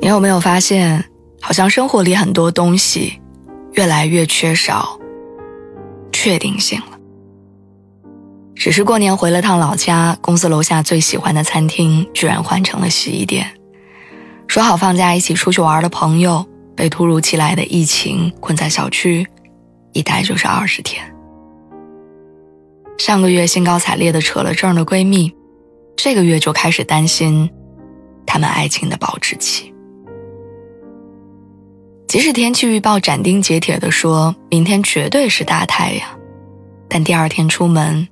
你有没有发现，好像生活里很多东西越来越缺少确定性了？只是过年回了趟老家，公司楼下最喜欢的餐厅居然换成了洗衣店。说好放假一起出去玩的朋友，被突如其来的疫情困在小区，一待就是二十天。上个月兴高采烈的扯了证的闺蜜，这个月就开始担心他们爱情的保质期。即使天气预报斩钉截铁地说明天绝对是大太阳，但第二天出门，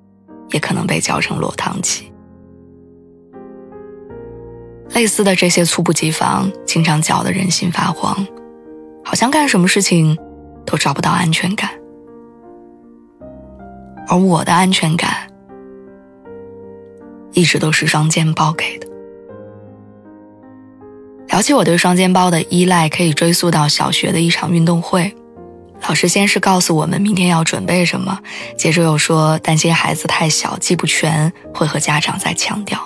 也可能被浇成落汤鸡。类似的这些猝不及防，经常搅得人心发慌，好像干什么事情都找不到安全感。而我的安全感，一直都是双肩包给的。聊起我对双肩包的依赖，可以追溯到小学的一场运动会。老师先是告诉我们明天要准备什么，接着又说担心孩子太小记不全，会和家长再强调。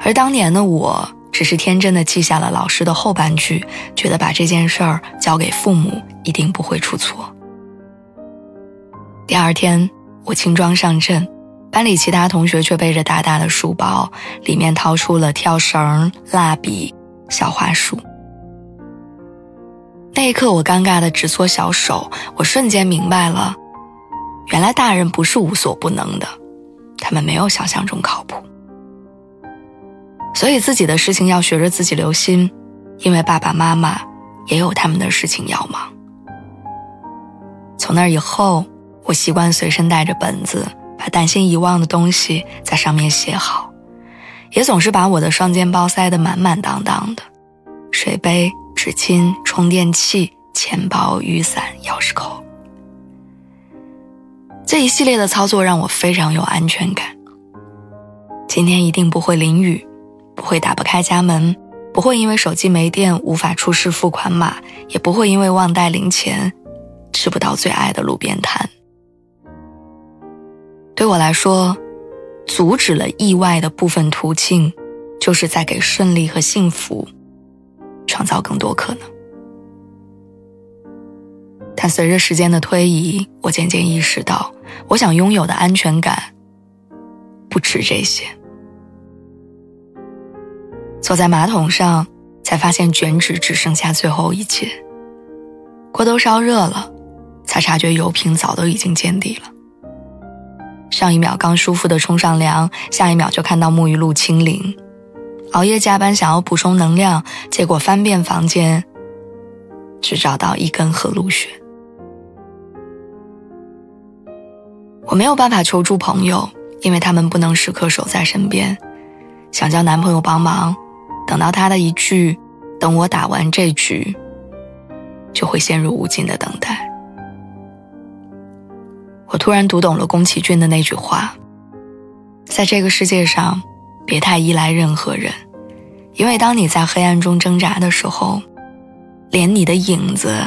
而当年的我，只是天真的记下了老师的后半句，觉得把这件事儿交给父母一定不会出错。第二天，我轻装上阵。班里其他同学却背着大大的书包，里面掏出了跳绳、蜡笔、小花束。那一刻，我尴尬的直搓小手。我瞬间明白了，原来大人不是无所不能的，他们没有想象中靠谱。所以自己的事情要学着自己留心，因为爸爸妈妈也有他们的事情要忙。从那以后，我习惯随身带着本子。把担心遗忘的东西在上面写好，也总是把我的双肩包塞得满满当当的，水杯、纸巾、充电器、钱包、雨伞、钥匙扣。这一系列的操作让我非常有安全感。今天一定不会淋雨，不会打不开家门，不会因为手机没电无法出示付款码，也不会因为忘带零钱吃不到最爱的路边摊。对我来说，阻止了意外的部分途径，就是在给顺利和幸福创造更多可能。但随着时间的推移，我渐渐意识到，我想拥有的安全感不止这些。坐在马桶上，才发现卷纸只剩下最后一截；锅都烧热了，才察觉油瓶早都已经见底了。上一秒刚舒服的冲上凉，下一秒就看到沐浴露清零。熬夜加班想要补充能量，结果翻遍房间，只找到一根和露雪。我没有办法求助朋友，因为他们不能时刻守在身边。想叫男朋友帮忙，等到他的一句“等我打完这局”，就会陷入无尽的等待。我突然读懂了宫崎骏的那句话：“在这个世界上，别太依赖任何人，因为当你在黑暗中挣扎的时候，连你的影子，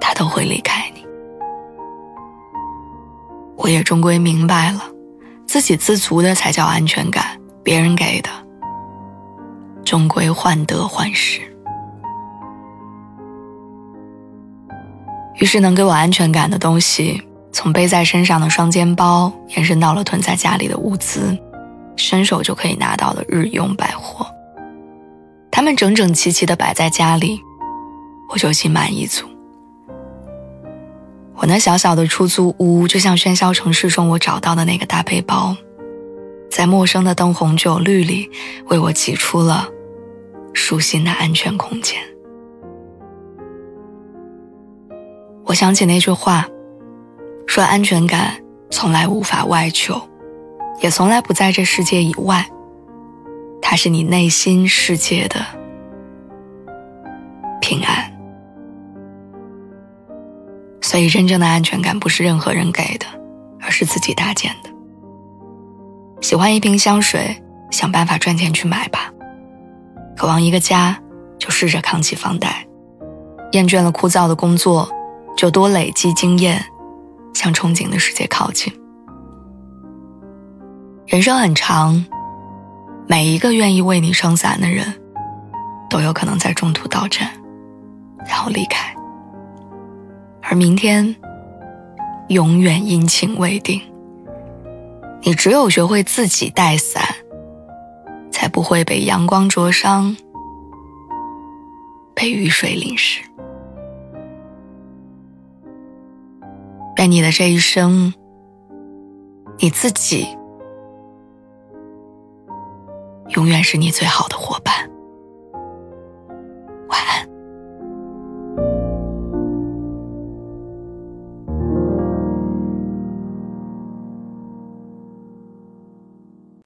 他都会离开你。”我也终归明白了，自给自足的才叫安全感，别人给的，终归患得患失。于是，能给我安全感的东西，从背在身上的双肩包，延伸到了囤在家里的物资，伸手就可以拿到的日用百货。它们整整齐齐地摆在家里，我就心满意足。我那小小的出租屋，就像喧嚣城市中我找到的那个大背包，在陌生的灯红酒绿里，为我挤出了舒心的安全空间。想起那句话：“说安全感从来无法外求，也从来不在这世界以外，它是你内心世界的平安。所以，真正的安全感不是任何人给的，而是自己搭建的。喜欢一瓶香水，想办法赚钱去买吧；渴望一个家，就试着扛起房贷；厌倦了枯燥的工作，就多累积经验，向憧憬的世界靠近。人生很长，每一个愿意为你撑伞的人，都有可能在中途到站，然后离开。而明天，永远阴晴未定。你只有学会自己带伞，才不会被阳光灼伤，被雨水淋湿。愿你的这一生，你自己永远是你最好的伙伴。